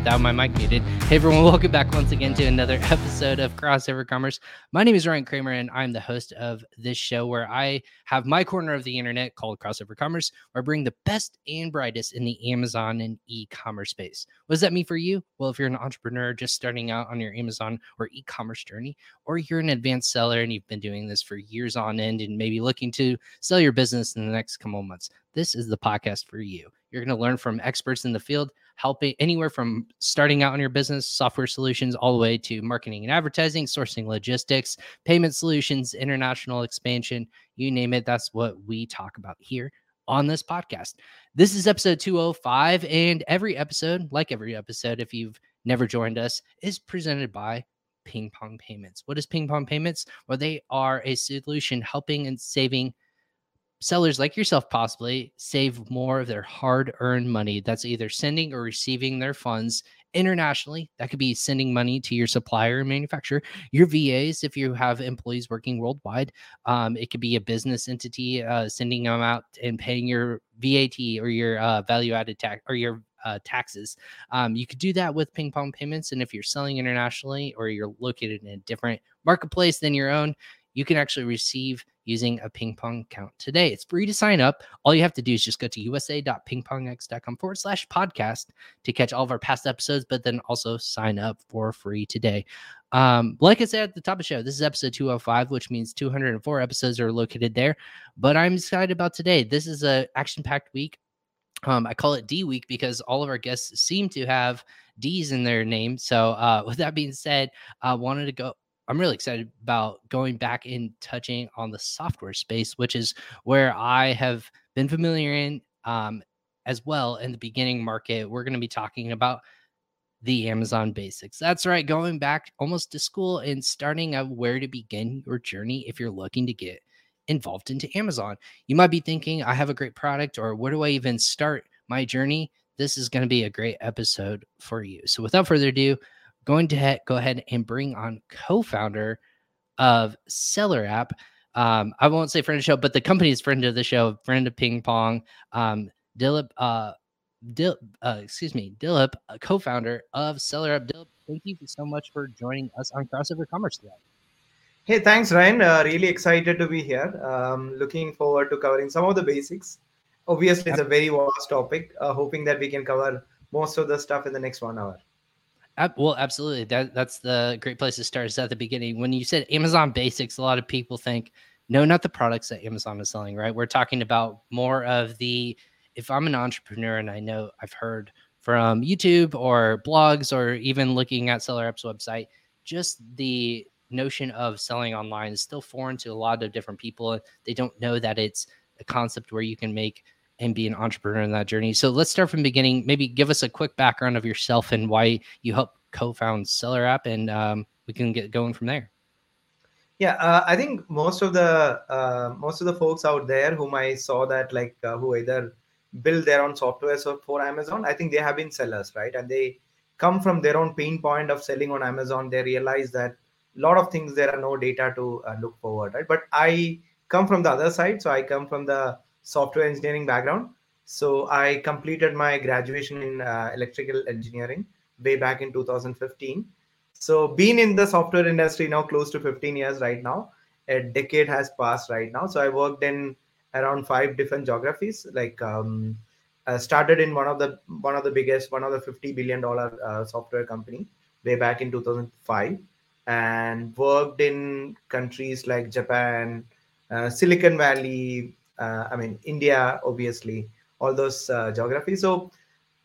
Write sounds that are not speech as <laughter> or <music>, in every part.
without my mic muted. Hey everyone, <laughs> welcome back once again to another <laughs> episode of Crossover Commerce. My name is Ryan Kramer, and I'm the host of this show where I have my corner of the internet called Crossover Commerce, where I bring the best and brightest in the Amazon and e-commerce space. What does that mean for you? Well, if you're an entrepreneur just starting out on your Amazon or e-commerce journey, or you're an advanced seller and you've been doing this for years on end and maybe looking to sell your business in the next couple months, this is the podcast for you. You're going to learn from experts in the field, helping anywhere from starting out on your business, software solutions, all the way to marketing and advertising, sourcing logistics, payment solutions, international expansion, you name it. That's what we talk about here on this podcast. This is episode 205. And every episode, like every episode, if you've never joined us, is presented by Ping Pong Payments. What is Ping Pong Payments? Well, they are a solution helping and saving sellers like yourself possibly save more of their hard earned money that's either sending or receiving their funds internationally that could be sending money to your supplier and manufacturer your vas if you have employees working worldwide um, it could be a business entity uh, sending them out and paying your vat or your uh, value added tax or your uh, taxes. Um, you could do that with ping pong payments. And if you're selling internationally or you're located in a different marketplace than your own, you can actually receive using a ping pong account today. It's free to sign up. All you have to do is just go to usa.pingpongx.com forward slash podcast to catch all of our past episodes, but then also sign up for free today. Um, like I said at the top of the show, this is episode 205, which means 204 episodes are located there. But I'm excited about today. This is a action-packed week. Um, I call it D week because all of our guests seem to have D's in their name. So, uh, <laughs> with that being said, I wanted to go I'm really excited about going back and touching on the software space, which is where I have been familiar in um, as well in the beginning market. We're going to be talking about the Amazon basics. That's right, going back almost to school and starting out where to begin your journey if you're looking to get involved into Amazon. You might be thinking, I have a great product, or where do I even start my journey? This is going to be a great episode for you. So, without further ado, going to go ahead and bring on co-founder of Seller App. Um, I won't say friend of the show, but the company's friend of the show, friend of Ping Pong, um, Dilip, uh, Dil, uh, excuse me, Dilip, co-founder of Seller App. Dilip, thank you so much for joining us on Crossover Commerce today. Hey, thanks, Ryan. Uh, really excited to be here. Um, looking forward to covering some of the basics. Obviously, it's a very vast topic. Uh, hoping that we can cover most of the stuff in the next one hour well, absolutely. That that's the great place to start. Is at the beginning when you said Amazon Basics. A lot of people think, no, not the products that Amazon is selling. Right? We're talking about more of the. If I'm an entrepreneur and I know I've heard from YouTube or blogs or even looking at Seller App's website, just the notion of selling online is still foreign to a lot of different people. They don't know that it's a concept where you can make and be an entrepreneur in that journey. So let's start from beginning. Maybe give us a quick background of yourself and why you helped co-found Seller App, and um, we can get going from there. Yeah, uh, I think most of the uh, most of the folks out there whom I saw that like uh, who either build their own software so for Amazon, I think they have been sellers, right? And they come from their own pain point of selling on Amazon. They realize that a lot of things there are no data to uh, look forward, right? But I come from the other side, so I come from the software engineering background. So I completed my graduation in uh, electrical engineering way back in 2015. So been in the software industry now close to 15 years right now. A decade has passed right now. So I worked in around five different geographies. Like um, I started in one of the one of the biggest, one of the 50 billion dollar uh, software company way back in 2005, and worked in countries like Japan, uh, Silicon Valley, uh, I mean, India, obviously, all those uh, geographies. So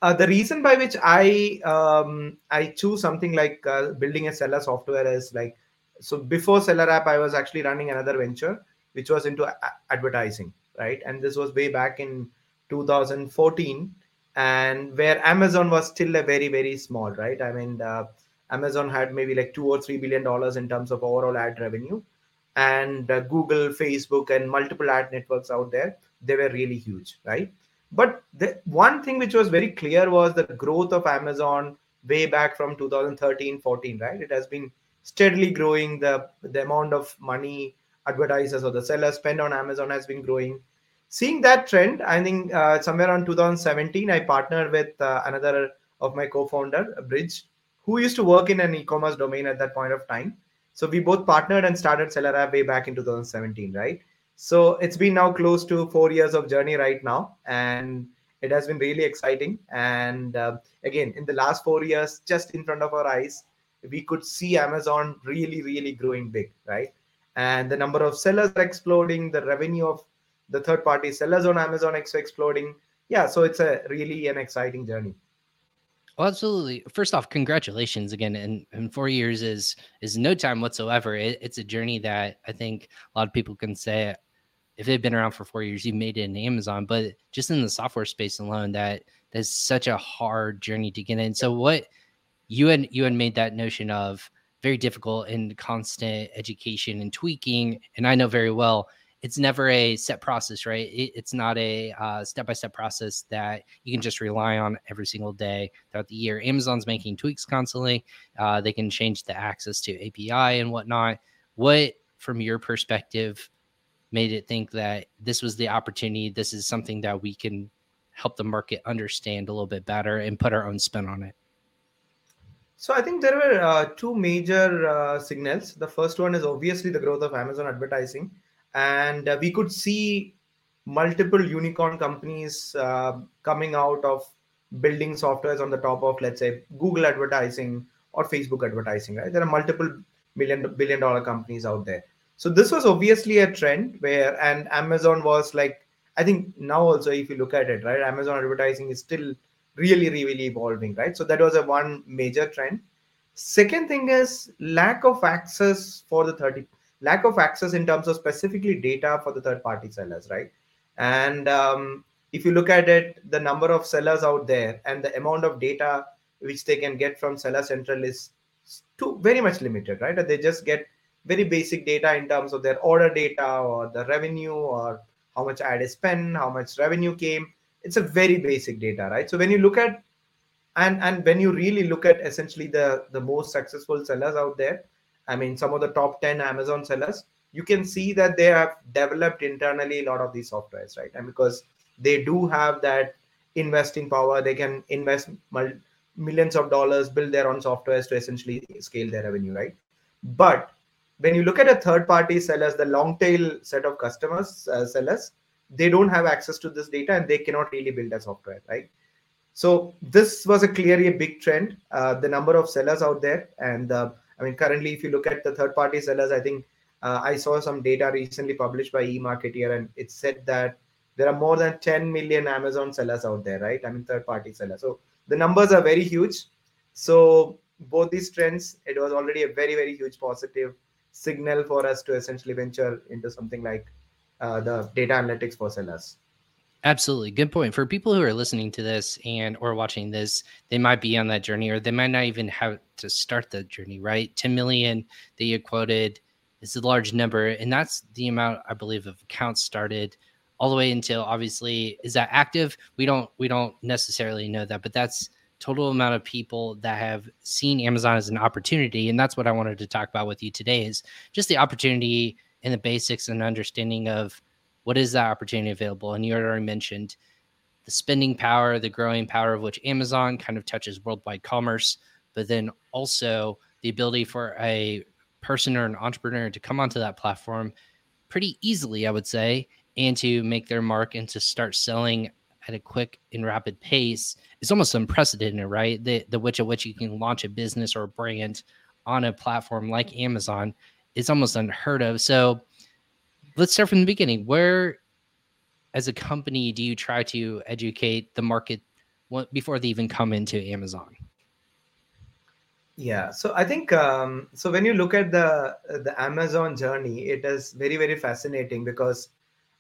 uh, the reason by which I um, I choose something like uh, building a seller software is like so before Seller App I was actually running another venture which was into a- advertising, right? And this was way back in 2014, and where Amazon was still a very very small, right? I mean, uh, Amazon had maybe like two or three billion dollars in terms of overall ad revenue, and uh, Google, Facebook, and multiple ad networks out there, they were really huge, right? But the one thing which was very clear was the growth of Amazon way back from 2013, 14, right? It has been steadily growing. The, the amount of money advertisers or the sellers spend on Amazon has been growing. Seeing that trend, I think uh, somewhere around 2017, I partnered with uh, another of my co-founder, Bridge, who used to work in an e-commerce domain at that point of time. So we both partnered and started Seller App way back in 2017, right? So it's been now close to four years of journey right now, and it has been really exciting. And uh, again, in the last four years, just in front of our eyes, we could see Amazon really, really growing big, right? And the number of sellers are exploding, the revenue of the third party sellers on Amazon is exploding. Yeah, so it's a really an exciting journey. Well, absolutely. First off, congratulations again. And, and four years is is no time whatsoever. It, it's a journey that I think a lot of people can say if they've been around for four years, you've made it in Amazon. But just in the software space alone, that that's such a hard journey to get in. So what you had you had made that notion of very difficult and constant education and tweaking. And I know very well it's never a set process, right? It, it's not a step by step process that you can just rely on every single day throughout the year. Amazon's making tweaks constantly. Uh, they can change the access to API and whatnot. What, from your perspective, made it think that this was the opportunity? This is something that we can help the market understand a little bit better and put our own spin on it. So I think there were uh, two major uh, signals. The first one is obviously the growth of Amazon advertising and uh, we could see multiple unicorn companies uh, coming out of building softwares on the top of let's say google advertising or facebook advertising right? There are multiple million billion dollar companies out there. So this was obviously a trend where and amazon was like i think now also if you look at it right amazon advertising is still really really evolving right? So that was a one major trend. Second thing is lack of access for the 30 lack of access in terms of specifically data for the third party sellers right? And um, if you look at it the number of sellers out there and the amount of data which they can get from seller central is too very much limited right? They just get very basic data in terms of their order data or the revenue or how much ad is spent how much revenue came. It's a very basic data right? So when you look at and and when you really look at essentially the the most successful sellers out there I mean, some of the top 10 Amazon sellers, you can see that they have developed internally a lot of these softwares, right? And because they do have that investing power, they can invest millions of dollars, build their own softwares to essentially scale their revenue, right? But when you look at a third party sellers, the long tail set of customers, uh, sellers, they don't have access to this data and they cannot really build a software, right? So this was a clearly a big trend. Uh, the number of sellers out there and the I mean, currently, if you look at the third party sellers, I think uh, I saw some data recently published by eMarketer, and it said that there are more than 10 million Amazon sellers out there, right? I mean, third party sellers. So the numbers are very huge. So both these trends, it was already a very, very huge positive signal for us to essentially venture into something like uh, the data analytics for sellers. Absolutely. Good point. For people who are listening to this and or watching this, they might be on that journey or they might not even have to start the journey, right? 10 million that you quoted is a large number. And that's the amount I believe of accounts started all the way until obviously is that active? We don't we don't necessarily know that, but that's total amount of people that have seen Amazon as an opportunity. And that's what I wanted to talk about with you today is just the opportunity and the basics and understanding of what is that opportunity available? And you already mentioned the spending power, the growing power of which Amazon kind of touches worldwide commerce, but then also the ability for a person or an entrepreneur to come onto that platform pretty easily, I would say, and to make their mark and to start selling at a quick and rapid pace is almost unprecedented, right? The the which at which you can launch a business or a brand on a platform like Amazon is almost unheard of. So let's start from the beginning. Where, as a company, do you try to educate the market before they even come into Amazon? Yeah, so I think um, so. When you look at the the Amazon journey, it is very very fascinating because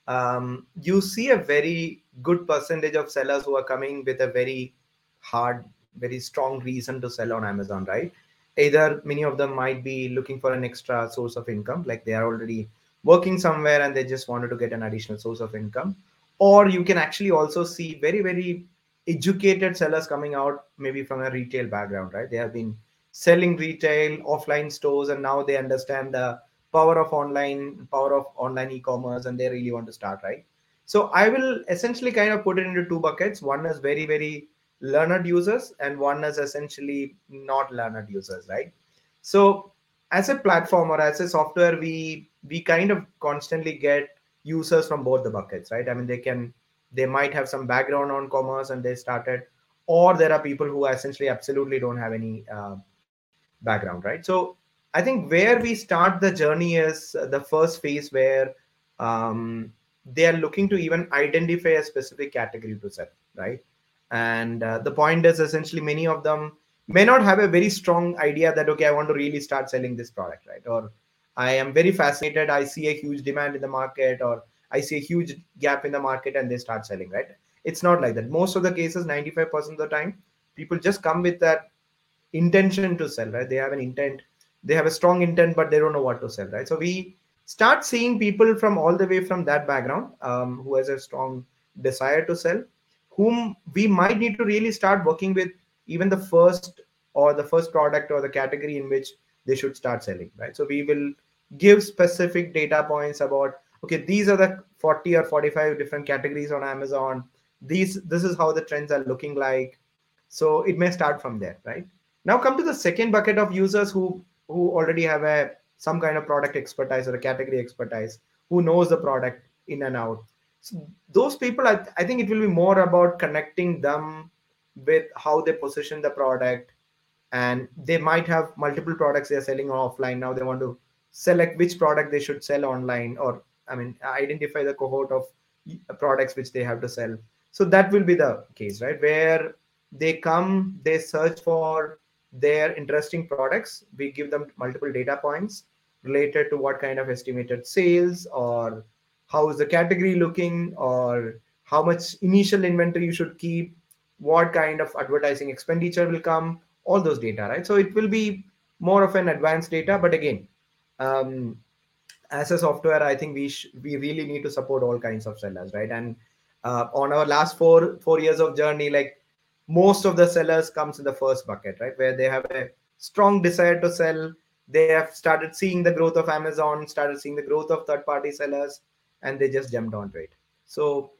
um, you see a very good percentage of sellers who are coming with a very hard, very strong reason to sell on Amazon, right? Either many of them might be looking for an extra source of income, like they are already working somewhere and they just wanted to get an additional source of income. Or you can actually also see very very educated sellers coming out maybe from a retail background right? They have been selling retail offline stores and now they understand the power of online power of online e-commerce and they really want to start right? So i will essentially kind of put it into two buckets. One is very very learned users and one is essentially not learned users right? So as a platform or as a software we we kind of constantly get users from both the buckets right? I mean they can they might have some background on commerce and they started or there are people who essentially absolutely don't have any uh, background right? So i think where we start the journey is the first phase where um, they are looking to even identify a specific category to sell right? And uh, the point is essentially many of them may not have a very strong idea that okay i want to really start selling this product right? Or i am very fascinated. I see a huge demand in the market or i see a huge gap in the market and they start selling right? It's not like that. Most of the cases 95% of the time people just come with that intention to sell right? They have an intent. They have a strong intent but they don't know what to sell right? So we start seeing people from all the way from that background um, who has a strong desire to sell whom we might need to really start working with even the first or the first product or the category in which they should start selling right? So we will give specific data points about okay these are the 40 or 45 different categories on amazon. These this is how the trends are looking like. So it may start from there right? Now come to the second bucket of users who who already have a some kind of product expertise or a category expertise who knows the product in and out. So those people I, I think it will be more about connecting them with how they position the product. And they might have multiple products they're selling offline. Now they want to select which product they should sell online or i mean identify the cohort of products which they have to sell. So that will be the case right? Where they come they search for their interesting products. We give them multiple data points related to what kind of estimated sales or how is the category looking or how much initial inventory you should keep what kind of advertising expenditure will come all those data right? So it will be more of an advanced data but again um, as a software i think we sh- we really need to support all kinds of sellers right? And uh, on our last four four years of journey like most of the sellers comes in the first bucket right? Where they have a strong desire to sell. They have started seeing the growth of amazon started seeing the growth of third party sellers and they just jumped onto it. So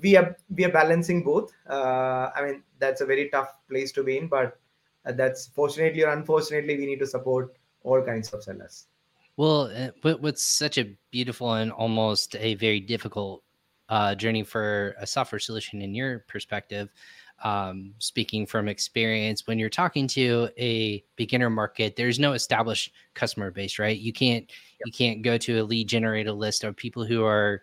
we are we are balancing both. Uh, i mean that's a very tough place to be in but uh, that's fortunately or unfortunately we need to support all kinds of sellers. Well uh, what's such a beautiful and almost a very difficult uh, journey for a software solution in your perspective um, speaking from experience when you're talking to a beginner market there's no established customer base right? You can't yep. you can't go to a lead generator list of people who are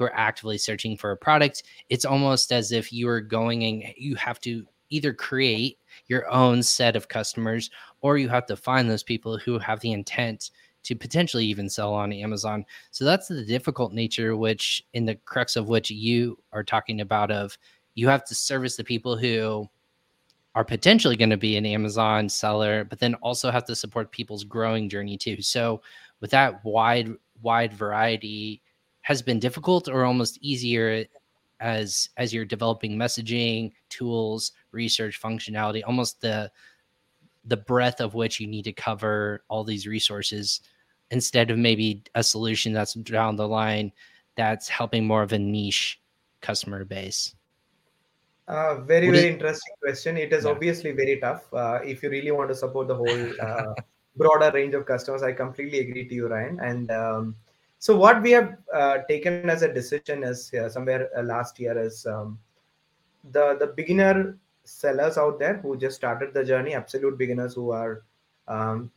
who are actively searching for a product, it's almost as if you are going and you have to either create your own set of customers or you have to find those people who have the intent to potentially even sell on Amazon. So that's the difficult nature, which in the crux of which you are talking about of you have to service the people who are potentially going to be an Amazon seller, but then also have to support people's growing journey too. So with that wide, wide variety has been difficult or almost easier as as you're developing messaging tools research functionality almost the the breadth of which you need to cover all these resources instead of maybe a solution that's down the line that's helping more of a niche customer base? Uh, very what very is, interesting question. It is yeah. obviously very tough. Uh, if you really want to support the whole uh, broader range of customers i completely agree to you ryan. And um, so what we have uh, taken as a decision is uh, somewhere uh, last year is um, the the beginner sellers out there who just started the journey, absolute beginners who are um,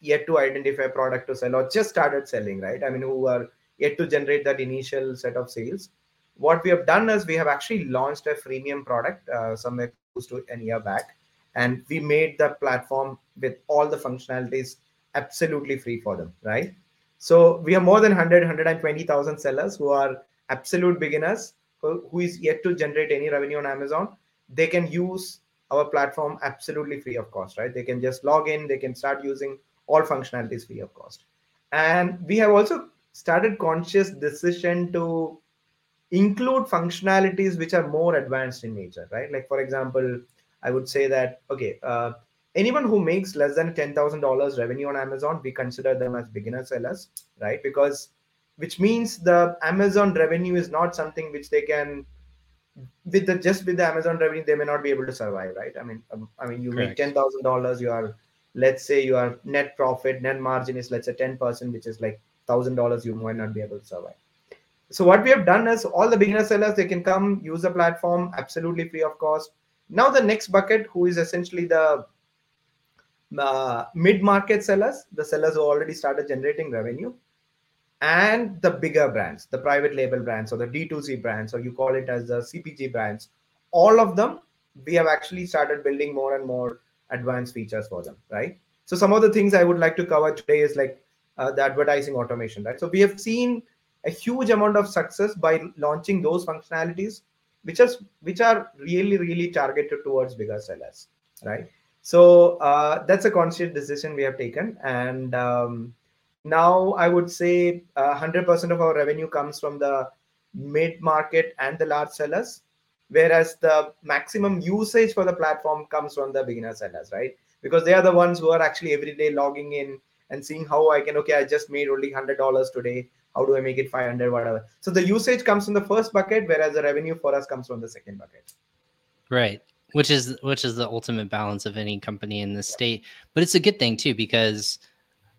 yet to identify product to sell or just started selling, right? I mean, who are yet to generate that initial set of sales. What we have done is we have actually launched a freemium product uh, somewhere close to a year back, and we made the platform with all the functionalities absolutely free for them, right? So we have more than 100, 120,000 sellers who are absolute beginners who, who is yet to generate any revenue on Amazon. They can use our platform absolutely free of cost, right? They can just log in, they can start using all functionalities free of cost. And we have also started conscious decision to include functionalities which are more advanced in nature, right? Like for example, I would say that okay, uh, anyone who makes less than $10,000 revenue on Amazon, we consider them as beginner sellers, right? Because which means the Amazon revenue is not something which they can with the just with the Amazon revenue, they may not be able to survive, right? I mean, um, I mean, you Correct. make ten thousand dollars, you are, let's say, your net profit, net margin is let's say ten percent, which is like thousand dollars, you might not be able to survive. So what we have done is all the beginner sellers they can come use the platform absolutely free of cost. Now the next bucket, who is essentially the uh, mid-market sellers, the sellers who already started generating revenue, and the bigger brands, the private label brands or the D2C brands, or you call it as the CPG brands, all of them, we have actually started building more and more advanced features for them, right? So some of the things I would like to cover today is like uh, the advertising automation, right? So we have seen a huge amount of success by launching those functionalities, which are which are really really targeted towards bigger sellers, right? So uh, that's a conscious decision we have taken, and um, now I would say uh, 100% of our revenue comes from the mid market and the large sellers, whereas the maximum usage for the platform comes from the beginner sellers, right? Because they are the ones who are actually every day logging in and seeing how I can, okay, I just made only $100 today. How do I make it 500, whatever? So the usage comes from the first bucket, whereas the revenue for us comes from the second bucket. Right which is which is the ultimate balance of any company in the state but it's a good thing too because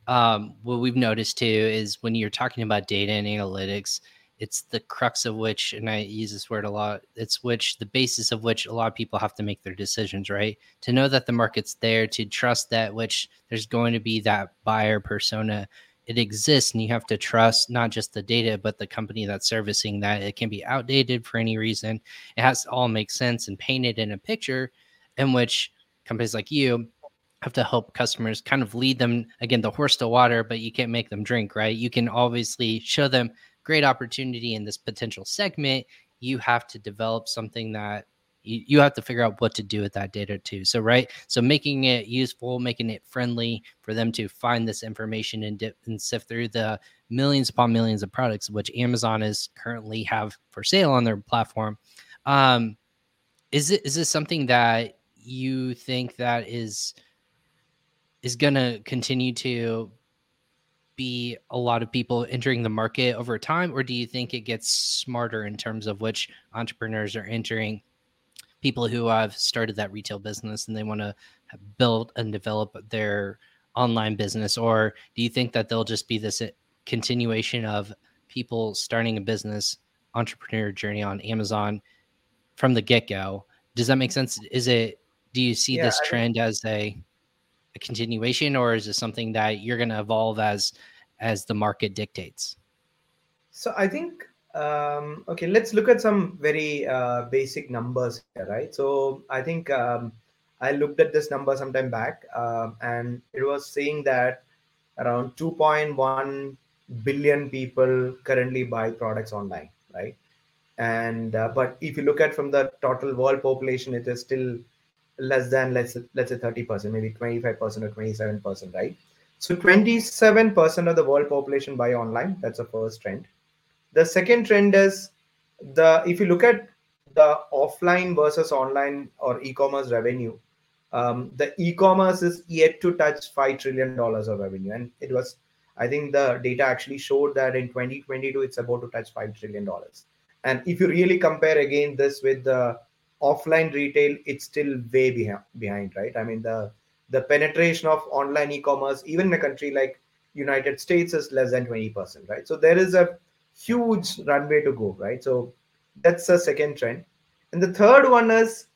um, what we've noticed too is when you're talking about data and analytics, it's the crux of which, and I use this word a lot, it's which the basis of which a lot of people have to make their decisions, right? To know that the market's there, to trust that which there's going to be that buyer persona. It exists, and you have to trust not just the data, but the company that's servicing that. It can be outdated for any reason. It has to all make sense and painted in a picture in which companies like you have to help customers kind of lead them again the horse to water but you can't make them drink right you can obviously show them great opportunity in this potential segment you have to develop something that you, you have to figure out what to do with that data too. So right so making it useful making it friendly for them to find this information and, dip, and sift through the millions upon millions of products which amazon is currently have for sale on their platform um is it is this something that you think that is is going to continue to be a lot of people entering the market over time? Or do you think it gets smarter in terms of which entrepreneurs are entering people who have started that retail business and they want to build and develop their online business or do you think that they'll just be this uh, continuation of people starting a business entrepreneur journey on amazon from the get-go? Does that make sense? Is it do you see yeah, this trend as a a continuation or is it something that you're going to evolve as as the market dictates? So i think um, okay let's look at some very uh, basic numbers here right so i think um, i looked at this number sometime back um, and it was saying that around 2.1 billion people currently buy products online right and uh, but if you look at from the total world population it is still less than let's let's say 30%, maybe 25% or 27%, right? So 27% of the world population buy online. That's the first trend. The second trend is the if you look at the offline versus online or e-commerce revenue, um, the e-commerce is yet to touch five trillion dollars of revenue, and it was. I think the data actually showed that in 2022 it's about to touch five trillion dollars. And if you really compare again this with the offline retail it's still way behind, behind right i mean the the penetration of online e-commerce even in a country like united states is less than 20% right so there is a huge runway to go right? So that's the second trend. And the third one is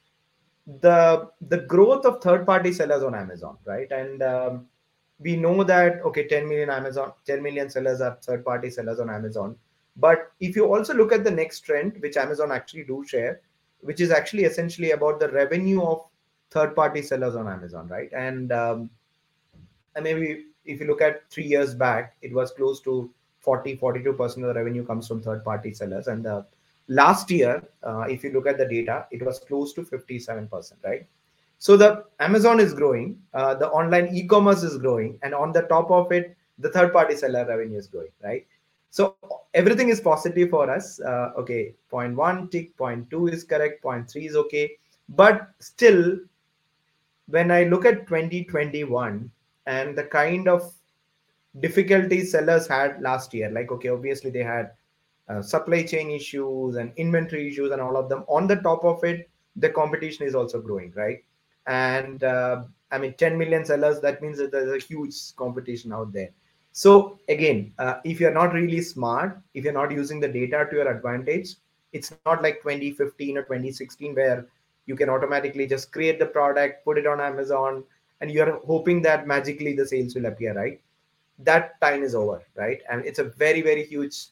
the the growth of third party sellers on amazon right? And um, we know that okay 10 million amazon 10 million sellers are third party sellers on amazon. But if you also look at the next trend which amazon actually do share which is actually essentially about the revenue of third party sellers on Amazon, right? And, um, and maybe if you look at three years back, it was close to 40, 42% of the revenue comes from third party sellers. And uh, last year, uh, if you look at the data, it was close to 57%, right? So the Amazon is growing, uh, the online e-commerce is growing, and on the top of it, the third party seller revenue is growing, right? So everything is positive for us. Uh, okay, point one tick, point two is correct, point three is okay. But still, when I look at 2021 and the kind of difficulties sellers had last year, like, okay, obviously they had uh, supply chain issues and inventory issues and all of them. On the top of it the competition is also growing right? And uh, i mean 10 million sellers that means that there's a huge competition out there. So again uh, if you're not really smart if you're not using the data to your advantage it's not like 2015 or 2016 where you can automatically just create the product put it on amazon and you're hoping that magically the sales will appear right that time is over right? And it's a very very huge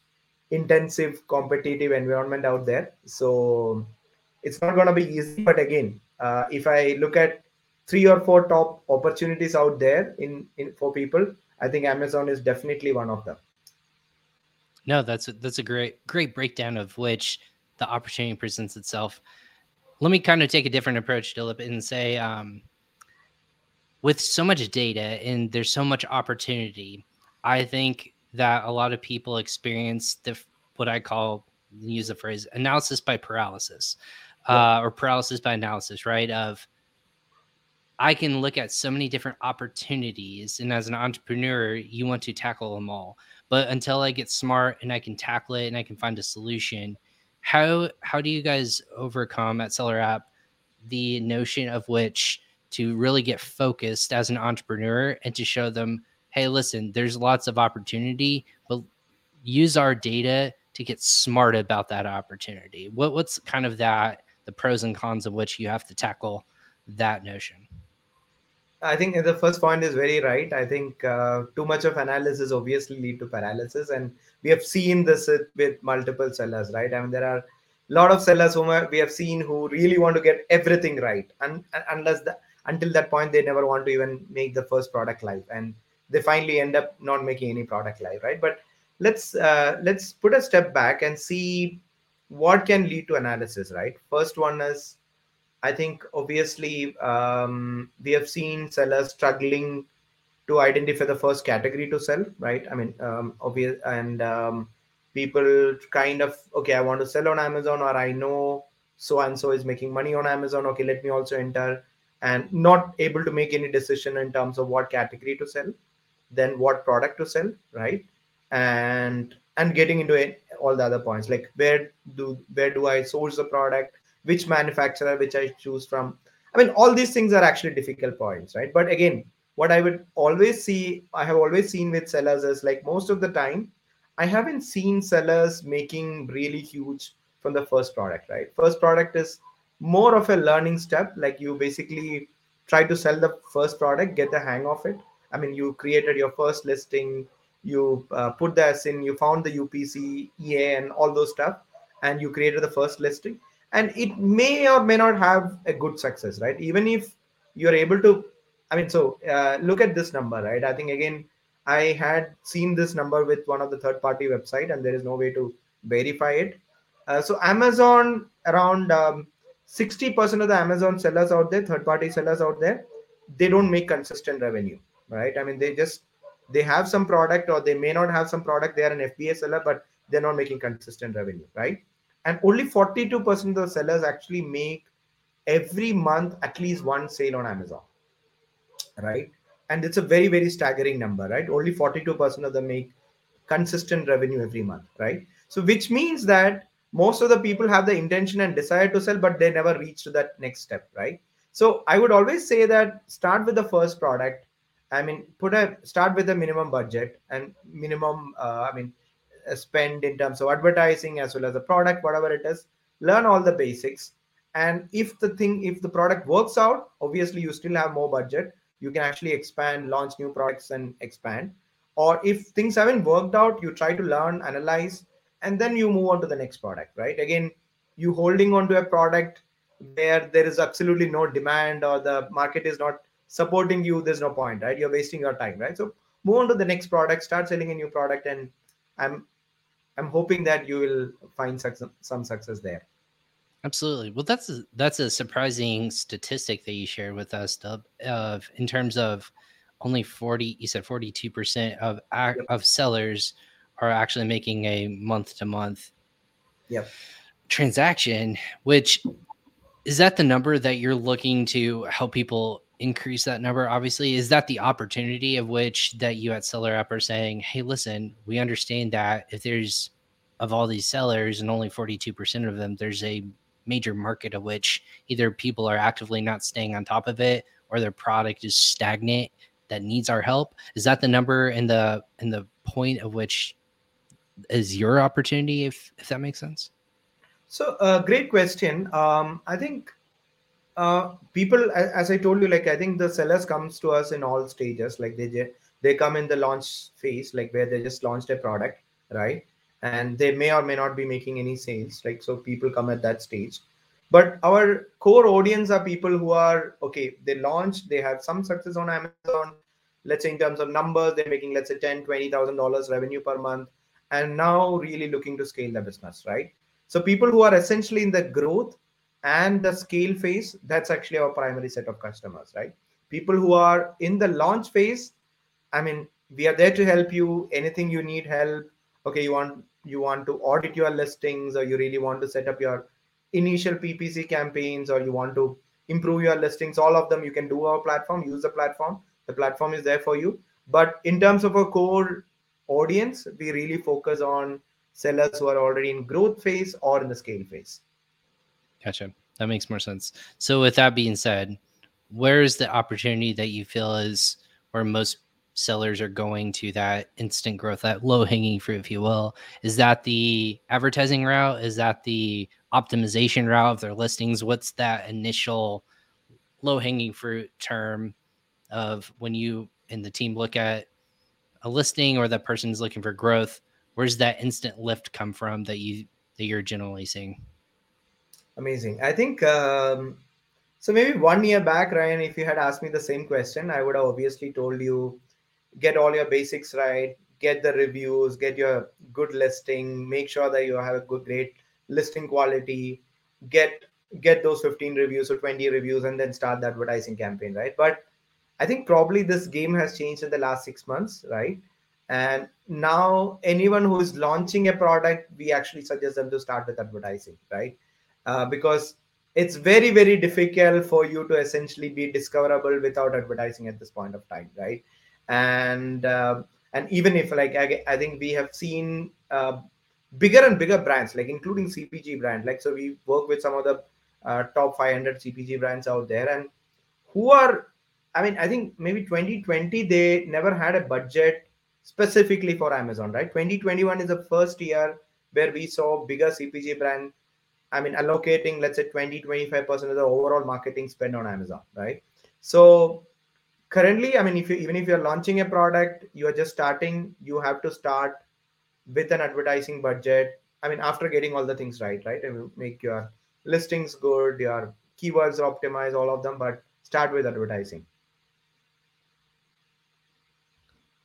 intensive competitive environment out there. So it's not going to be easy but again uh, if i look at three or four top opportunities out there in, in for people i think amazon is definitely one of them. No that's a, that's a great great breakdown of which the opportunity presents itself. Let me kind of take a different approach Dilip and say um, with so much data and there's so much opportunity i think that a lot of people experience the what I call use the phrase analysis by paralysis, uh, or paralysis by analysis, right? Of I can look at so many different opportunities, and as an entrepreneur, you want to tackle them all. But until I get smart and I can tackle it and I can find a solution, how how do you guys overcome at Seller App the notion of which to really get focused as an entrepreneur and to show them hey, listen, there's lots of opportunity, but use our data to get smart about that opportunity. What what's kind of that the pros and cons of which you have to tackle that notion? I think the first point is very right. I think uh, too much of analysis obviously lead to paralysis, and we have seen this with multiple sellers, right? I mean, there are a lot of sellers whom we have seen who really want to get everything right, and unless the, until that point they never want to even make the first product live, and they finally end up not making any product live right? But let's uh, let's put a step back and see what can lead to analysis right? First one is i think obviously um, we have seen sellers struggling to identify the first category to sell right? I mean um, obvious and um, people kind of okay i want to sell on amazon or i know so and so is making money on amazon. Okay let me also enter and not able to make any decision in terms of what category to sell then what product to sell right? And and getting into it, all the other points like where do where do i source the product which manufacturer which i choose from. I mean all these things are actually difficult points right? But again what i would always see i have always seen with sellers is like most of the time i haven't seen sellers making really huge from the first product right? First product is more of a learning step like you basically try to sell the first product get the hang of it I mean, you created your first listing, you uh, put the ASIN, you found the UPC, EAN, and all those stuff, and you created the first listing. And it may or may not have a good success, right? Even if you're able to, I mean, so uh, look at this number, right? I think again, I had seen this number with one of the third party website, and there is no way to verify it. Uh, so Amazon around um, 60% of the Amazon sellers out there, third party sellers out there, they don't make consistent revenue right? I mean they just they have some product or they may not have some product they are an fba seller but they're not making consistent revenue right? And only 42% of the sellers actually make every month at least one sale on amazon right? And it's a very very staggering number right? Only 42% of them make consistent revenue every month right? So which means that most of the people have the intention and desire to sell but they never reach to that next step right so i would always say that start with the first product I mean, put a start with a minimum budget and minimum, uh, I mean, spend in terms of advertising as well as the product, whatever it is. Learn all the basics, and if the thing, if the product works out, obviously you still have more budget. You can actually expand, launch new products, and expand. Or if things haven't worked out, you try to learn, analyze, and then you move on to the next product. Right? Again, you holding on to a product where there is absolutely no demand or the market is not supporting you there's no point right you're wasting your time right so move on to the next product start selling a new product and i'm i'm hoping that you will find success, some success there absolutely well that's a, that's a surprising statistic that you shared with us Dub, of in terms of only 40 you said 42% of of sellers are actually making a month to month yep. transaction which is that the number that you're looking to help people increase that number? Obviously is that the opportunity of which that you at seller app are saying hey listen we understand that if there's of all these sellers and only 42% of them there's a major market of which either people are actively not staying on top of it or their product is stagnant that needs our help is that the number and the and the point of which is your opportunity if if that makes sense? So uh, great question. Um, i think uh, people as i told you like i think the sellers comes to us in all stages. Like they they come in the launch phase like where they just launched a product right? And they may or may not be making any sales like so people come at that stage. But our core audience are people who are okay they launched they have some success on amazon. Let's say in terms of numbers they're making let's say 10 20000 dollars revenue per month and now really looking to scale the business right? So people who are essentially in the growth and the scale phase that's actually our primary set of customers right? People who are in the launch phase i mean we are there to help you. Anything you need help okay you want you want to audit your listings or you really want to set up your initial ppc campaigns or you want to improve your listings all of them you can do our platform use the platform. The platform is there for you. But in terms of a core audience we really focus on sellers who are already in growth phase or in the scale phase gotcha that makes more sense so with that being said where is the opportunity that you feel is where most sellers are going to that instant growth, that low hanging fruit, if you will. Is that the advertising route? Is that the optimization route of their listings? What's that initial low hanging fruit term of when you and the team look at a listing or the person's looking for growth? Where's that instant lift come from that you that you're generally seeing? Amazing. I think um, so. Maybe one year back, Ryan, if you had asked me the same question, I would have obviously told you get all your basics right get the reviews get your good listing make sure that you have a good great listing quality get get those 15 reviews or 20 reviews and then start the advertising campaign right but i think probably this game has changed in the last six months right? And now anyone who is launching a product we actually suggest them to start with advertising right? Uh, because it's very very difficult for you to essentially be discoverable without advertising at this point of time right? And uh, and even if like I, I think we have seen uh, bigger and bigger brands like including cpg brand like so we work with some of the uh, top 500 cpg brands out there and who are i mean i think maybe 2020 they never had a budget specifically for amazon right? 2021 is the first year where we saw bigger cpg brand i mean allocating let's say 20 25% of the overall marketing spend on amazon right? So currently i mean if you even if you're launching a product you're just starting you have to start with an advertising budget. I mean after getting all the things right right? And make your listings good your keywords optimize all of them but start with advertising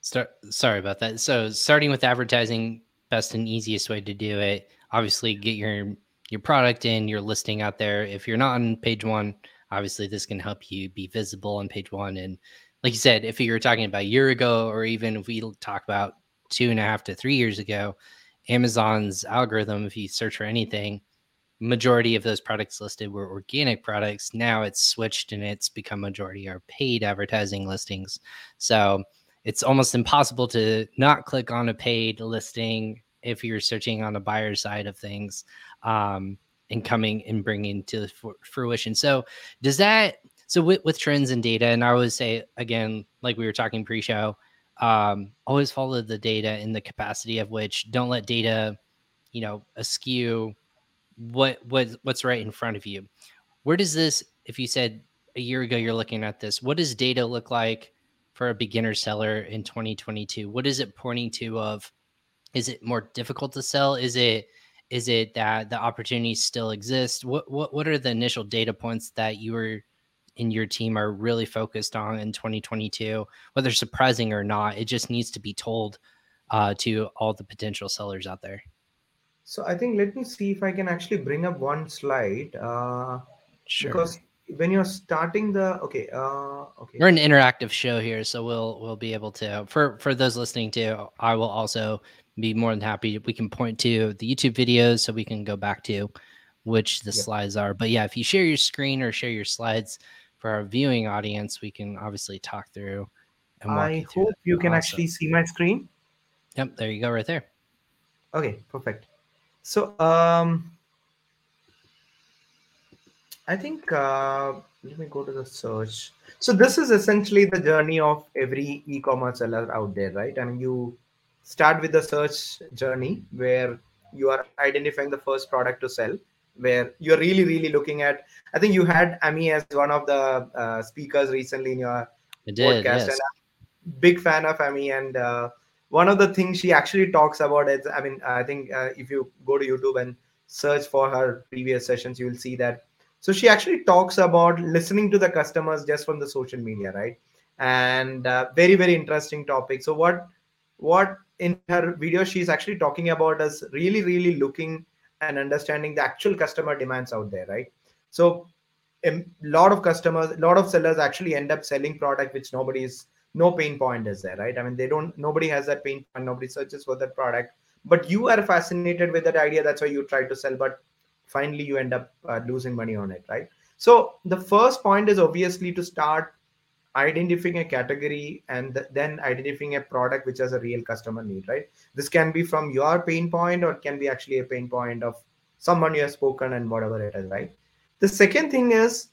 Start, sorry about that. So starting with advertising best and easiest way to do it obviously get your your product in your listing out there. If you're not on page one obviously this can help you be visible on page one. And like you said if you were talking about a year ago or even if we talk about two and a half to three years ago amazon's algorithm if you search for anything majority of those products listed were organic products. Now it's switched and it's become majority are paid advertising listings. So it's almost impossible to not click on a paid listing if you're searching on the buyer side of things um, and coming and bringing to fruition. So does that so with, with trends and data, and I would say again, like we were talking pre-show, um, always follow the data in the capacity of which don't let data, you know, askew what what what's right in front of you. Where does this, if you said a year ago you're looking at this, what does data look like for a beginner seller in 2022? What is it pointing to of is it more difficult to sell? Is it is it that the opportunities still exist? What what what are the initial data points that you were in your team are really focused on in 2022, whether surprising or not? It just needs to be told uh, to all the potential sellers out there. So I think let me see if I can actually bring up one slide. Uh, sure. Because when you're starting the okay, uh, okay. We're an interactive show here, so we'll we'll be able to for for those listening to. I will also be more than happy. We can point to the YouTube videos so we can go back to which the slides are. But yeah, if you share your screen or share your slides for our viewing audience, we can obviously talk through. And I you hope you can actually see my screen. Yep, there you go, right there. Okay, perfect. So um, I think uh, let me go to the search. So this is essentially the journey of every e-commerce seller out there, right? I mean, you start with the search journey where you are identifying the first product to sell, where you're really, really looking at. I think you had Amy as one of the uh, speakers recently in your did, podcast, yes. and I'm a big fan of Amy. And uh, one of the things she actually talks about is, I mean, I think uh, if you go to YouTube and search for her previous sessions, you will see that so she actually talks about listening to the customers just from the social media right? And uh, very very interesting topic. So what what in her video she's actually talking about is really really looking and understanding the actual customer demands out there right? So a lot of customers a lot of sellers actually end up selling product which nobody's no pain point is there right? I mean they don't nobody has that pain point nobody searches for that product. But you are fascinated with that idea that's why you try to sell. But finally you end up uh, losing money on it right? So the first point is obviously to start identifying a category and th- then identifying a product which has a real customer need right? This can be from your pain point or can be actually a pain point of someone you have spoken and whatever it is right? The second thing is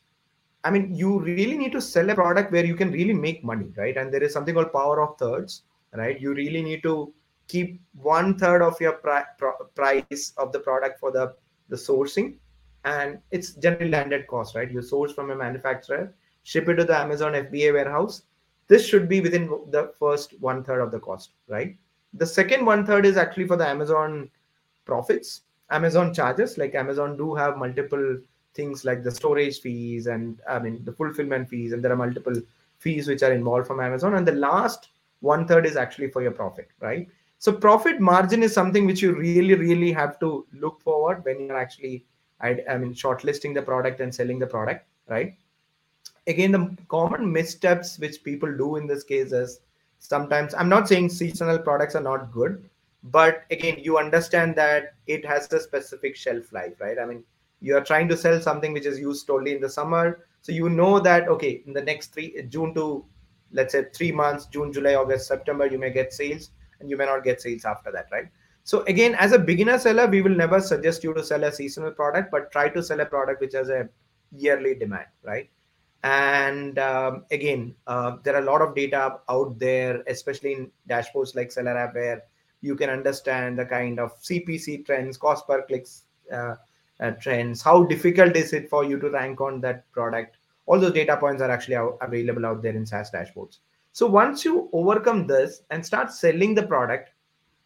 i mean you really need to sell a product where you can really make money right? And there is something called power of thirds right? You really need to keep one third of your pri- pro- price of the product for the the sourcing and it's generally landed cost right? You source from a manufacturer ship it to the amazon fba warehouse. This should be within the first one third of the cost right? The second one third is actually for the amazon profits amazon charges. Like amazon do have multiple things like the storage fees and i mean the fulfillment fees and there are multiple fees which are involved from amazon. And the last one third is actually for your profit right so profit margin is something which you really really have to look forward when you're actually I, I mean shortlisting the product and selling the product right? Again the common missteps which people do in this case is sometimes i'm not saying seasonal products are not good but again you understand that it has a specific shelf life right? I mean you are trying to sell something which is used only in the summer. So you know that okay in the next three june to let's say three months june july august september you may get sales and you may not get sales after that right? So again as a beginner seller we will never suggest you to sell a seasonal product but try to sell a product which has a yearly demand right? And um, again uh, there are a lot of data out there especially in dashboards like seller app where you can understand the kind of cpc trends cost per clicks uh, uh, trends how difficult is it for you to rank on that product. All those data points are actually available out there in saas dashboards so once you overcome this and start selling the product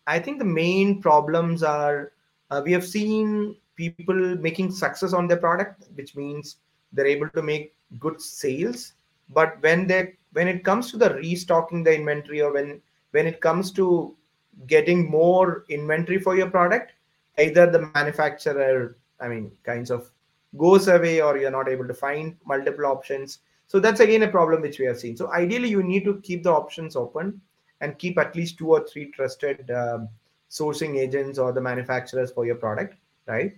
i think the main problems are uh, we have seen people making success on their product which means they're able to make good sales. But when they when it comes to the restocking the inventory or when when it comes to getting more inventory for your product either the manufacturer i mean kinds of goes away or you're not able to find multiple options so that's again a problem which we have seen. So ideally you need to keep the options open and keep at least two or three trusted um, sourcing agents or the manufacturers for your product right?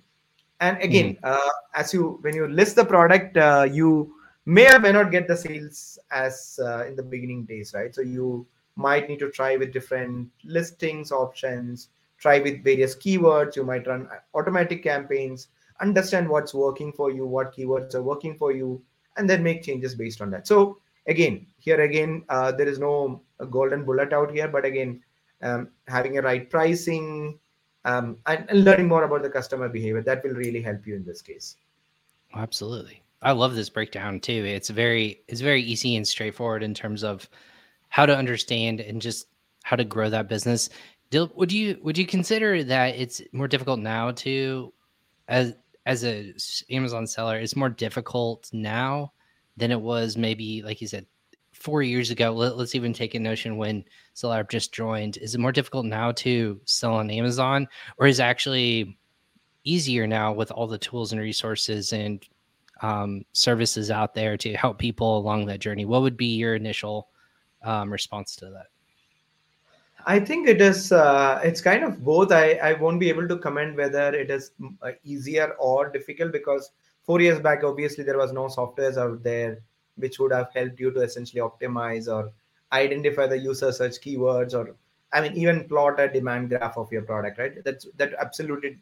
And again uh, as you when you list the product uh, you may or may not get the sales as uh, in the beginning days right? So you might need to try with different listings options try with various keywords. You might run automatic campaigns understand what's working for you what keywords are working for you and then make changes based on that so again here again uh, there is no golden bullet out here but again um, having a right pricing um, and, and learning more about the customer behavior that will really help you in this case Absolutely. I love this breakdown too. It's very it's very easy and straightforward in terms of how to understand and just how to grow that business. Dil, would you would you consider that it's more difficult now to as as a Amazon seller, it's more difficult now than it was maybe like you said four years ago. Let, us even take a notion when Seller just joined. Is it more difficult now to sell on Amazon, or is it actually easier now with all the tools and resources and um, services out there to help people along that journey? What would be your initial um, response to that? I think it is. Uh, it's kind of both. I I won't be able to comment whether it is uh, easier or difficult because four years back, obviously there was no softwares out there which would have helped you to essentially optimize or identify the user search keywords or I mean even plot a demand graph of your product. Right. That's that absolutely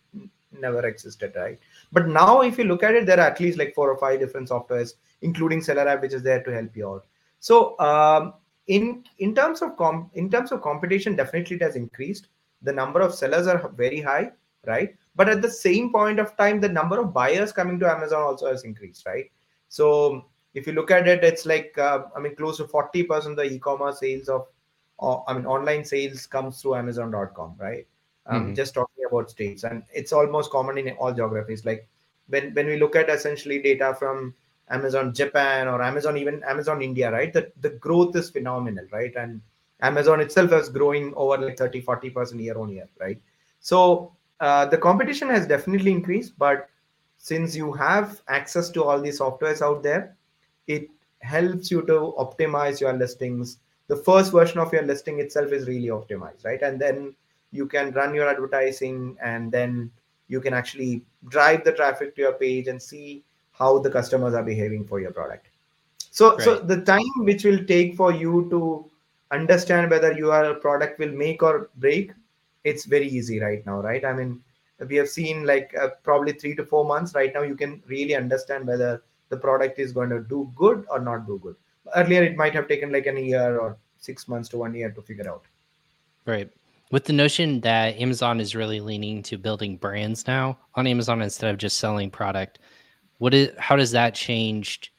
never existed right but now if you look at it there are at least like four or five different softwares including seller app which is there to help you out so um, in in terms of com in terms of competition definitely it has increased the number of sellers are very high right but at the same point of time the number of buyers coming to amazon also has increased right? So if you look at it it's like uh, i mean close to 40% of the e-commerce sales of uh, i mean online sales comes through amazon.com right? Um, mm-hmm. just talking about states. And it's almost common in all geographies. Like when when we look at essentially data from amazon japan or amazon even amazon india right? The, the growth is phenomenal right? And amazon itself is growing over like 30 40% year on year right? So uh, the competition has definitely increased but since you have access to all these softwares out there it helps you to optimize your listings. The first version of your listing itself is really optimized right? And then you can run your advertising and then you can actually drive the traffic to your page and see how the customers are behaving for your product. So right. so the time which will take for you to understand whether your product will make or break it's very easy right now right? I mean we have seen like uh, probably 3 to 4 months right now you can really understand whether the product is going to do good or not do good. Earlier it might have taken like a year or 6 months to 1 year to figure out. Right. With the notion that Amazon is really leaning to building brands now on Amazon instead of just selling product, what is how does that change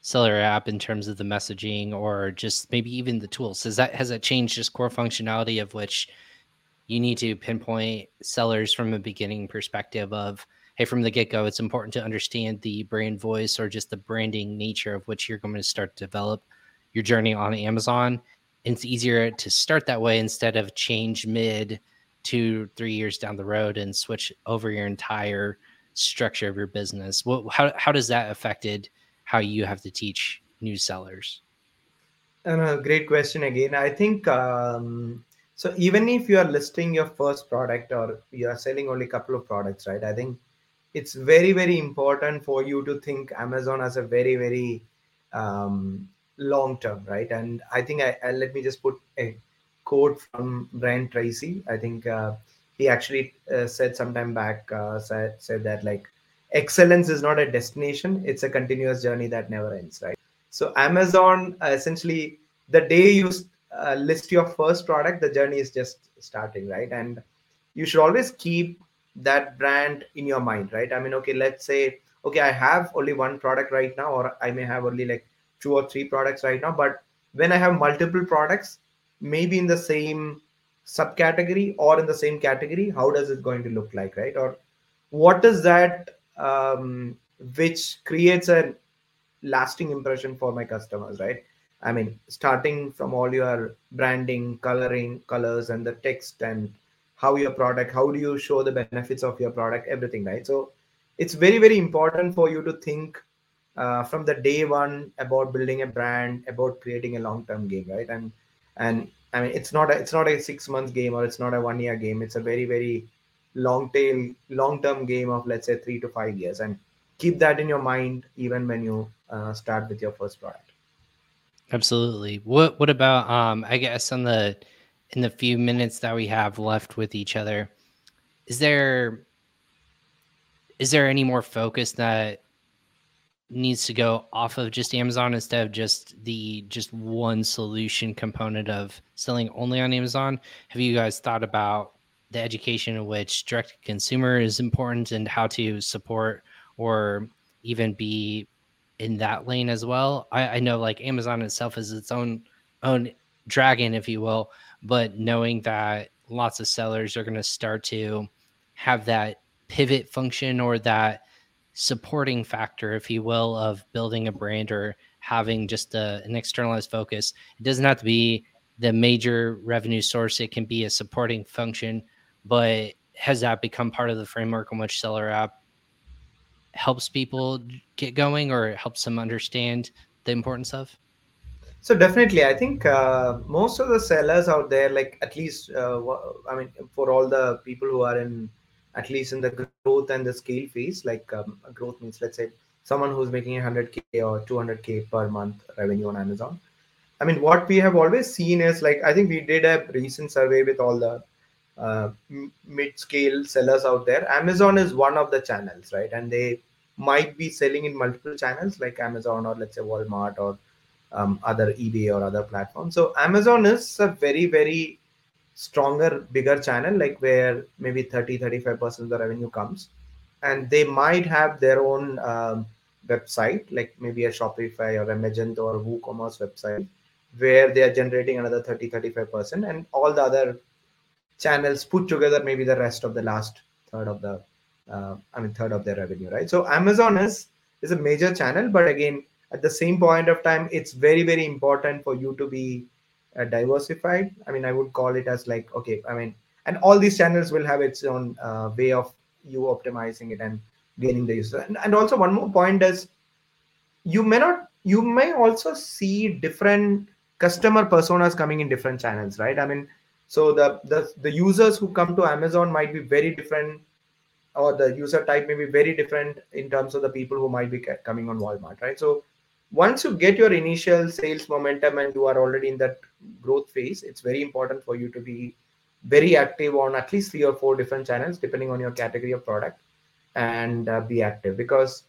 seller app in terms of the messaging or just maybe even the tools? Has that has that changed just core functionality of which you need to pinpoint sellers from a beginning perspective of hey from the get-go it's important to understand the brand voice or just the branding nature of which you're going to start to develop your journey on Amazon. It's easier to start that way instead of change mid two three years down the road and switch over your entire structure of your business. What how, how does that affected how you have to teach new sellers? And a great question again. I think um, so even if you are listing your first product or you are selling only a couple of products right i think it's very very important for you to think amazon as a very very um, long term, right? And I think I, I, let me just put a quote from Brian Tracy. I think uh, he actually uh, said sometime back uh, said said that like excellence is not a destination; it's a continuous journey that never ends, right? So Amazon uh, essentially the day you uh, list your first product, the journey is just starting, right? And you should always keep that brand in your mind, right? I mean, okay, let's say okay, I have only one product right now, or I may have only like two or three products right now but when i have multiple products maybe in the same subcategory or in the same category how does it going to look like right or what is that um, which creates a lasting impression for my customers right i mean starting from all your branding coloring colors and the text and how your product how do you show the benefits of your product everything right so it's very very important for you to think uh, from the day one about building a brand, about creating a long-term game, right? And and I mean, it's not a, it's not a six month game or it's not a one year game. It's a very very long tail, long term game of let's say three to five years, and keep that in your mind even when you uh, start with your first product. Absolutely. What what about um? I guess on the in the few minutes that we have left with each other, is there is there any more focus that needs to go off of just Amazon instead of just the just one solution component of selling only on Amazon? Have you guys thought about the education in which direct consumer is important and how to support or even be in that lane as well? I, I know like Amazon itself is its own own dragon, if you will, but knowing that lots of sellers are going to start to have that pivot function or that supporting factor, if you will, of building a brand or having just a, an externalized focus. It doesn't have to be the major revenue source, it can be a supporting function, but has that become part of the framework on which Seller App helps people get going or helps them understand the importance of? So definitely, I think uh, most of the sellers out there, like at least, uh, I mean, for all the people who are in at least in the growth and the scale phase like um, growth means let's say someone who's making 100k or 200k per month revenue on amazon i mean what we have always seen is like i think we did a recent survey with all the uh, mid-scale sellers out there. Amazon is one of the channels right? And they might be selling in multiple channels like amazon or let's say walmart or um, other ebay or other platforms. So amazon is a very very stronger bigger channel like where maybe 30 35% of the revenue comes. And they might have their own um, website like maybe a shopify or a magento or woocommerce website where they are generating another 30 35% and all the other channels put together maybe the rest of the last third of the uh, i mean third of their revenue right? So amazon is is a major channel but again at the same point of time it's very very important for you to be uh, diversified. I mean i would call it as like okay i mean and all these channels will have its own uh, way of you optimizing it and gaining the user and, and also one more point is you may not you may also see different customer personas coming in different channels right? I mean so the, the the users who come to amazon might be very different or the user type may be very different in terms of the people who might be coming on walmart right? So once you get your initial sales momentum and you are already in that growth phase it's very important for you to be very active on at least three or four different channels depending on your category of product and uh, be active. Because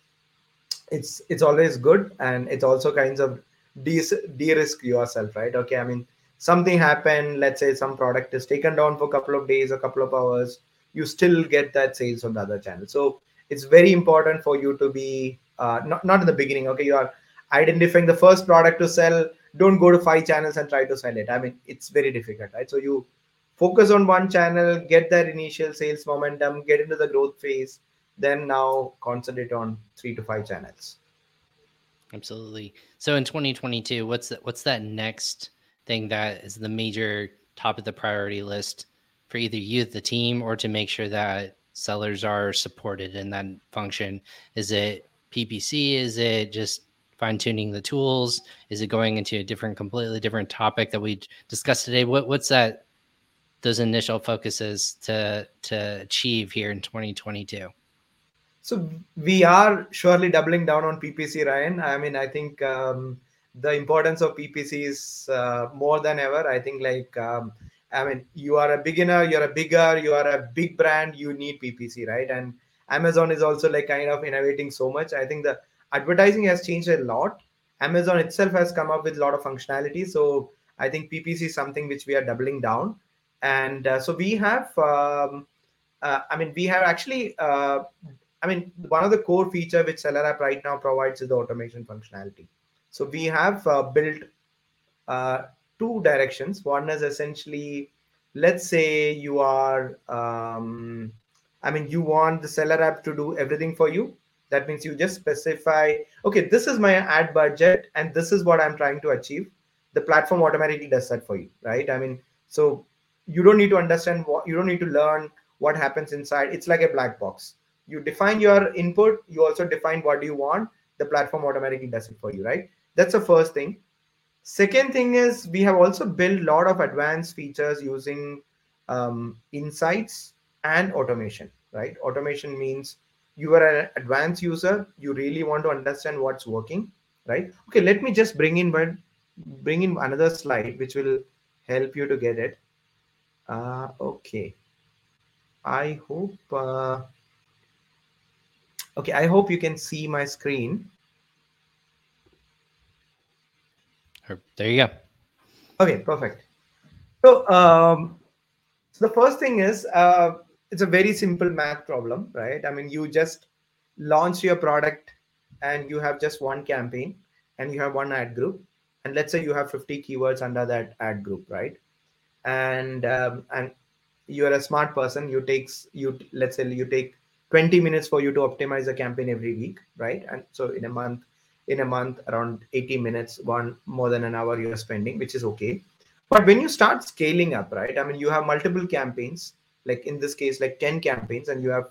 it's it's always good and it's also kinds of de- de-risk yourself right? Okay i mean something happened let's say some product is taken down for a couple of days a couple of hours you still get that sales on the other channel. So it's very important for you to be uh, not, not in the beginning okay you are identifying the first product to sell don't go to five channels and try to sell it. I mean it's very difficult right? So you focus on one channel get that initial sales momentum get into the growth phase then now concentrate on three to five channels. Absolutely. So in 2022 what's the, what's that next thing that is the major top of the priority list for either you the team or to make sure that sellers are supported in that function is it ppc is it just fine tuning the tools? Is it going into a different, completely different topic that we discussed today? What what's that? Those initial focuses to to achieve here in 2022. So we are surely doubling down on PPC, Ryan. I mean, I think um, the importance of PPC is uh, more than ever. I think like. Um, I mean, you are a beginner, you're a bigger, you are a big brand, you need PPC, right? And Amazon is also like kind of innovating so much. I think the advertising has changed a lot. Amazon itself has come up with a lot of functionality. So I think PPC is something which we are doubling down. And uh, so we have, um, uh, I mean, we have actually, uh, I mean, one of the core feature which Seller App right now provides is the automation functionality. So we have uh, built uh, two directions. One is essentially, let's say you are, um, I mean, you want the Seller App to do everything for you that means you just specify, okay, this is my ad budget and this is what I'm trying to achieve. The platform automatically does that for you, right? I mean, so you don't need to understand what you don't need to learn what happens inside. It's like a black box. You define your input, you also define what you want. The platform automatically does it for you, right? That's the first thing. Second thing is we have also built a lot of advanced features using um, insights and automation, right? Automation means you are an advanced user you really want to understand what's working right okay let me just bring in one bring in another slide which will help you to get it uh, okay i hope uh, okay i hope you can see my screen there you go okay perfect so um so the first thing is uh it's a very simple math problem, right? I mean, you just launch your product and you have just one campaign and you have one ad group. And let's say you have 50 keywords under that ad group, right? And um, and you're a smart person. You takes you let's say you take 20 minutes for you to optimize a campaign every week, right? And so in a month, in a month, around 80 minutes, one more than an hour you're spending, which is okay. But when you start scaling up, right? I mean, you have multiple campaigns like in this case like 10 campaigns and you have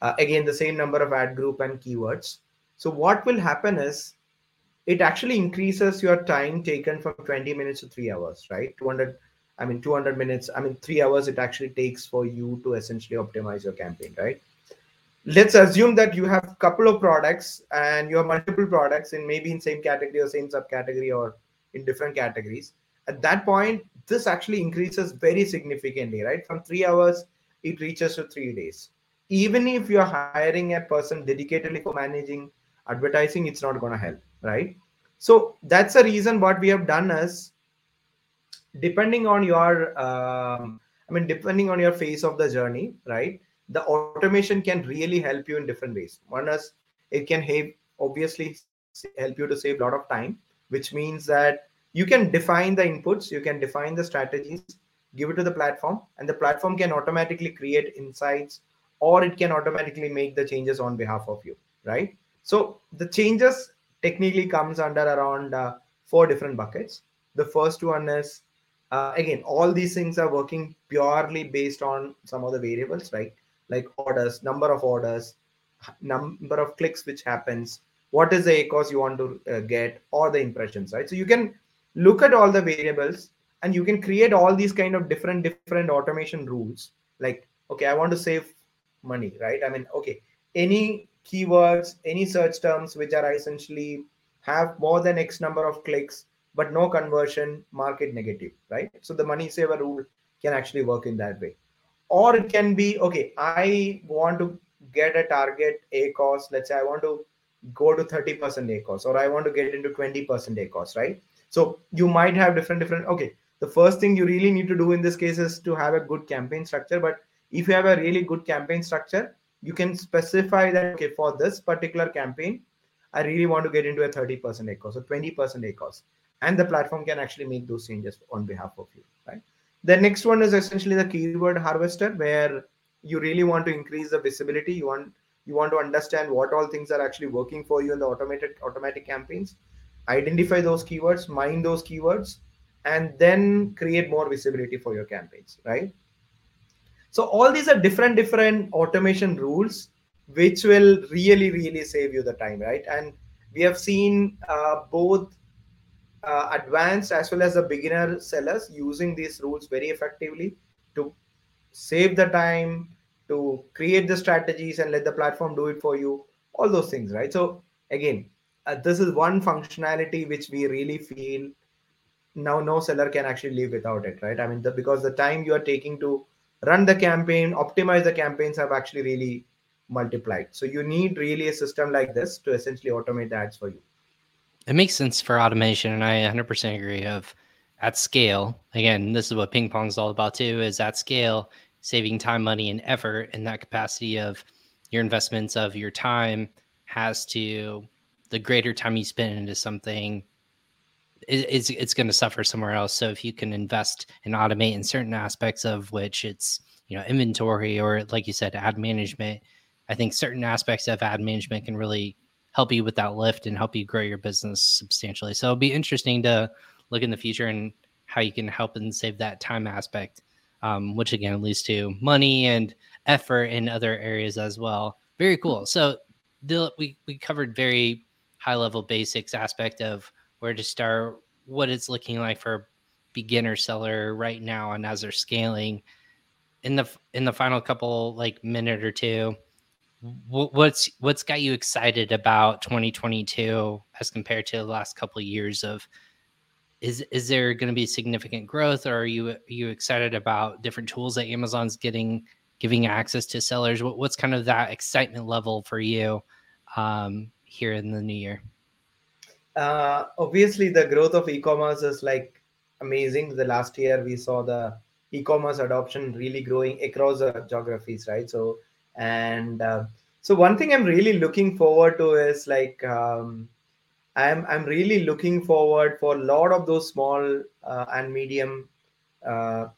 uh, again the same number of ad group and keywords so what will happen is it actually increases your time taken from 20 minutes to 3 hours right 200 i mean 200 minutes i mean 3 hours it actually takes for you to essentially optimize your campaign right let's assume that you have a couple of products and you have multiple products in maybe in same category or same subcategory or in different categories at that point this actually increases very significantly, right? From three hours, it reaches to three days. Even if you're hiring a person dedicatedly for managing advertising, it's not going to help, right? So that's the reason what we have done is depending on your, um, I mean, depending on your phase of the journey, right? The automation can really help you in different ways. One is it can have obviously help you to save a lot of time, which means that you can define the inputs you can define the strategies give it to the platform and the platform can automatically create insights or it can automatically make the changes on behalf of you right? So the changes technically comes under around uh, four different buckets. The first one is uh, again all these things are working purely based on some of the variables right like orders number of orders number of clicks which happens what is the ACOS you want to uh, get or the impressions right? So you can look at all the variables and you can create all these kind of different different automation rules. Like okay i want to save money right? I mean okay any keywords any search terms which are essentially have more than x number of clicks but no conversion market negative right? So the money saver rule can actually work in that way or it can be okay i want to get a target A ACOS let's say i want to go to 30% A ACOS or i want to get into 20% A ACOS right? So you might have different different okay the first thing you really need to do in this case is to have a good campaign structure. But if you have a really good campaign structure you can specify that okay for this particular campaign i really want to get into a 30% A ACOS or 20% A ACOS and the platform can actually make those changes on behalf of you right the next one is essentially the keyword harvester where you really want to increase the visibility you want you want to understand what all things are actually working for you in the automated automatic campaigns identify those keywords, mine those keywords, and then create more visibility for your campaigns, right? So all these are different, different automation rules, which will really, really save you the time, right? And we have seen uh, both uh, advanced as well as the beginner sellers using these rules very effectively to save the time, to create the strategies and let the platform do it for you, all those things, right? So again, uh, this is one functionality which we really feel now no seller can actually live without it right? I mean the, because the time you are taking to run the campaign optimize the campaigns have actually really multiplied. So you need really a system like this to essentially automate the ads for you it makes sense for automation and i 100% agree of at scale. Again this is what ping pong is all about too is at scale saving time money and effort in that capacity of your investments of your time has to the greater time you spend into something it's it's going to suffer somewhere else. So if you can invest and automate in certain aspects of which it's you know inventory or like you said ad management i think certain aspects of ad management can really help you with that lift and help you grow your business substantially. So it'll be interesting to look in the future and how you can help and save that time aspect um, which again leads to money and effort in other areas as well. Very cool. So the, we, we covered very high level basics aspect of where to start, what it's looking like for a beginner seller right now, and as they're scaling. In the in the final couple like minute or two, what's what's got you excited about 2022 as compared to the last couple of years of is is there going to be significant growth or are you are you excited about different tools that amazon's getting giving access to sellers what, what's kind of that excitement level for you um, here in the new year? Uh, obviously, the growth of e-commerce is like amazing. The last year we saw the e-commerce adoption really growing across the geographies, right? So and uh, so one thing I'm really looking forward to is like um, I'm I'm really looking forward for a lot of those small uh, and medium uh,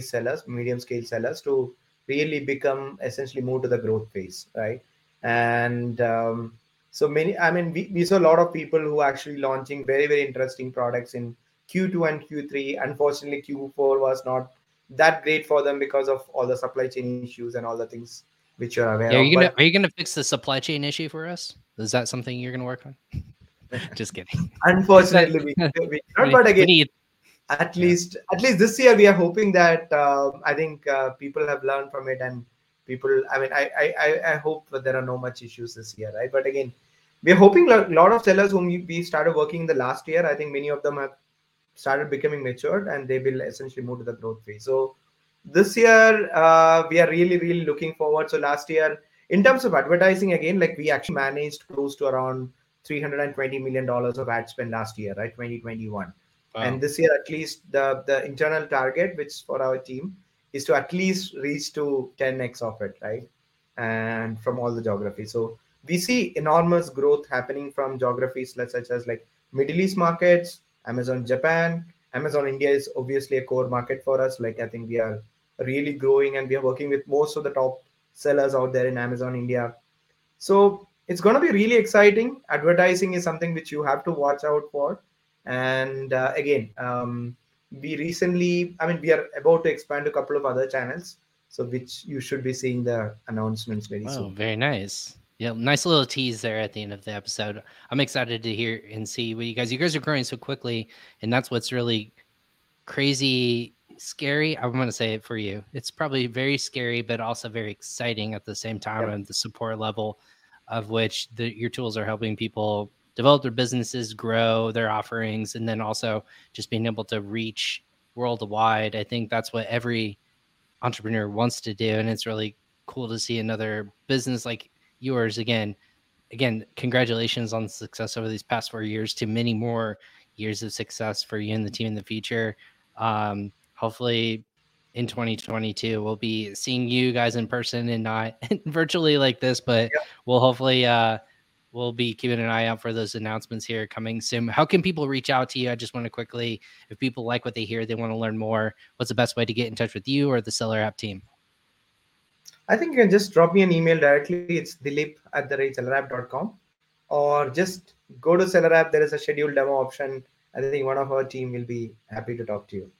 sellers, medium scale sellers to really become essentially move to the growth phase, right? And um, so many i mean we, we saw a lot of people who actually launching very very interesting products in q2 and q3 unfortunately q4 was not that great for them because of all the supply chain issues and all the things which you're aware yeah, are you of. Gonna, but, are you gonna fix the supply chain issue for us? Is that something you're gonna work on? <laughs> Just kidding. Unfortunately we, <laughs> we not, but again need, at least at least this year we are hoping that uh, i think uh, people have learned from it and people i mean I, I i hope that there are no much issues this year right? But again we're hoping a lot of sellers whom we started working in the last year i think many of them have started becoming matured and they will essentially move to the growth phase. So this year uh, we are really really looking forward. So last year in terms of advertising again, like we actually managed close to around 320 million dollars of ad spend last year, right? 2021. Wow. And this year, at least the the internal target, which for our team, is to at least reach to 10x of it, right? And from all the geographies. So we see enormous growth happening from geographies such as like Middle East markets, Amazon Japan, Amazon India is obviously a core market for us. Like I think we are really growing and we are working with most of the top sellers out there in Amazon India. So it's going to be really exciting. Advertising is something which you have to watch out for. And uh, again, um, we recently, I mean, we are about to expand a couple of other channels. So which you should be seeing the announcements very oh, soon. Very nice. Yeah, nice little tease there at the end of the episode. I'm excited to hear and see what you guys. You guys are growing so quickly, and that's what's really crazy, scary. I'm going to say it for you. It's probably very scary, but also very exciting at the same time. And the support level of which the, your tools are helping people develop their businesses, grow their offerings, and then also just being able to reach worldwide. I think that's what every entrepreneur wants to do, and it's really cool to see another business like yours again again congratulations on the success over these past four years to many more years of success for you and the team in the future. Um, hopefully in 2022 we'll be seeing you guys in person and not <laughs> virtually like this but we'll hopefully uh, we'll be keeping an eye out for those announcements here coming soon. How can people reach out to you? I just want to quickly if people like what they hear they want to learn more what's the best way to get in touch with you or the seller app team I think you can just drop me an email directly. It's dilip at the rate sellerapp.com or just go to Seller App. There is a scheduled demo option. I think one of our team will be happy to talk to you.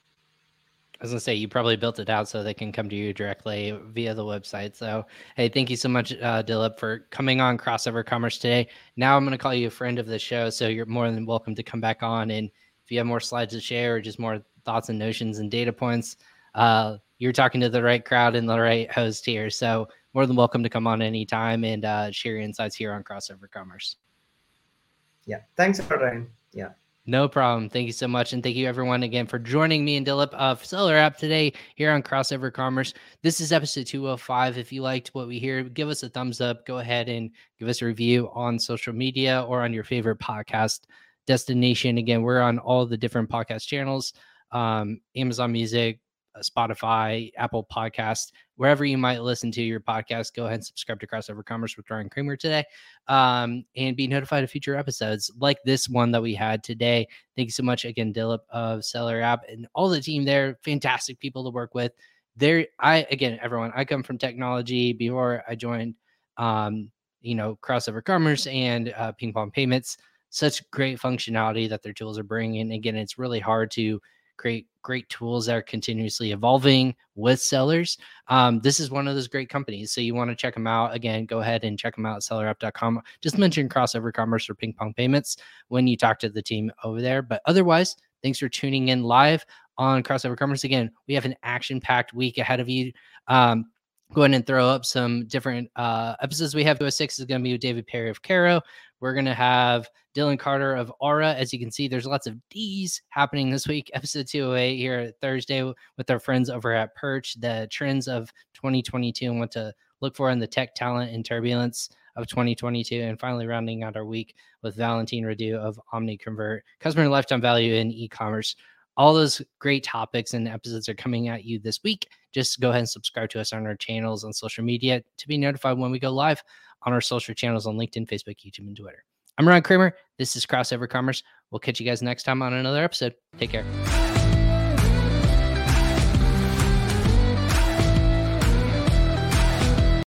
As I was gonna say you probably built it out so they can come to you directly via the website. So hey, thank you so much, uh, Dilip, for coming on Crossover Commerce today. Now I'm gonna call you a friend of the show, so you're more than welcome to come back on. And if you have more slides to share or just more thoughts and notions and data points, uh, you're talking to the right crowd and the right host here. So more than welcome to come on anytime and uh, share your insights here on Crossover Commerce. Yeah. Thanks, for Ryan. Yeah. No problem. Thank you so much. And thank you everyone again for joining me and Dilip of Seller App today here on Crossover Commerce. This is episode 205. If you liked what we hear, give us a thumbs up. Go ahead and give us a review on social media or on your favorite podcast destination. Again, we're on all the different podcast channels um, Amazon Music, Spotify, Apple Podcast, wherever you might listen to your podcast. Go ahead and subscribe to Crossover Commerce with Ryan Kramer today, um, and be notified of future episodes like this one that we had today. Thank you so much again, Dilip of Seller App and all the team there. Fantastic people to work with. There, I again, everyone. I come from technology before I joined. Um, you know, Crossover Commerce and uh, Ping Pong Payments. Such great functionality that their tools are bringing. Again, it's really hard to create great tools that are continuously evolving with sellers. Um, this is one of those great companies. So you want to check them out. Again, go ahead and check them out at sellerapp.com. Just mention crossover commerce or ping pong payments when you talk to the team over there. But otherwise, thanks for tuning in live on crossover commerce. Again, we have an action packed week ahead of you. Um, go ahead and throw up some different uh, episodes. We have 206 is going to be with David Perry of Caro. We're going to have Dylan Carter of Aura. As you can see, there's lots of D's happening this week. Episode 208 here Thursday with our friends over at Perch, the trends of 2022 and what to look for in the tech talent and turbulence of 2022. And finally, rounding out our week with Valentine Radu of OmniConvert, customer lifetime value in e commerce all those great topics and episodes are coming at you this week. Just go ahead and subscribe to us on our channels on social media to be notified when we go live on our social channels on LinkedIn, Facebook, YouTube, and Twitter. I'm Ryan Kramer. This is Crossover Commerce. We'll catch you guys next time on another episode. Take care.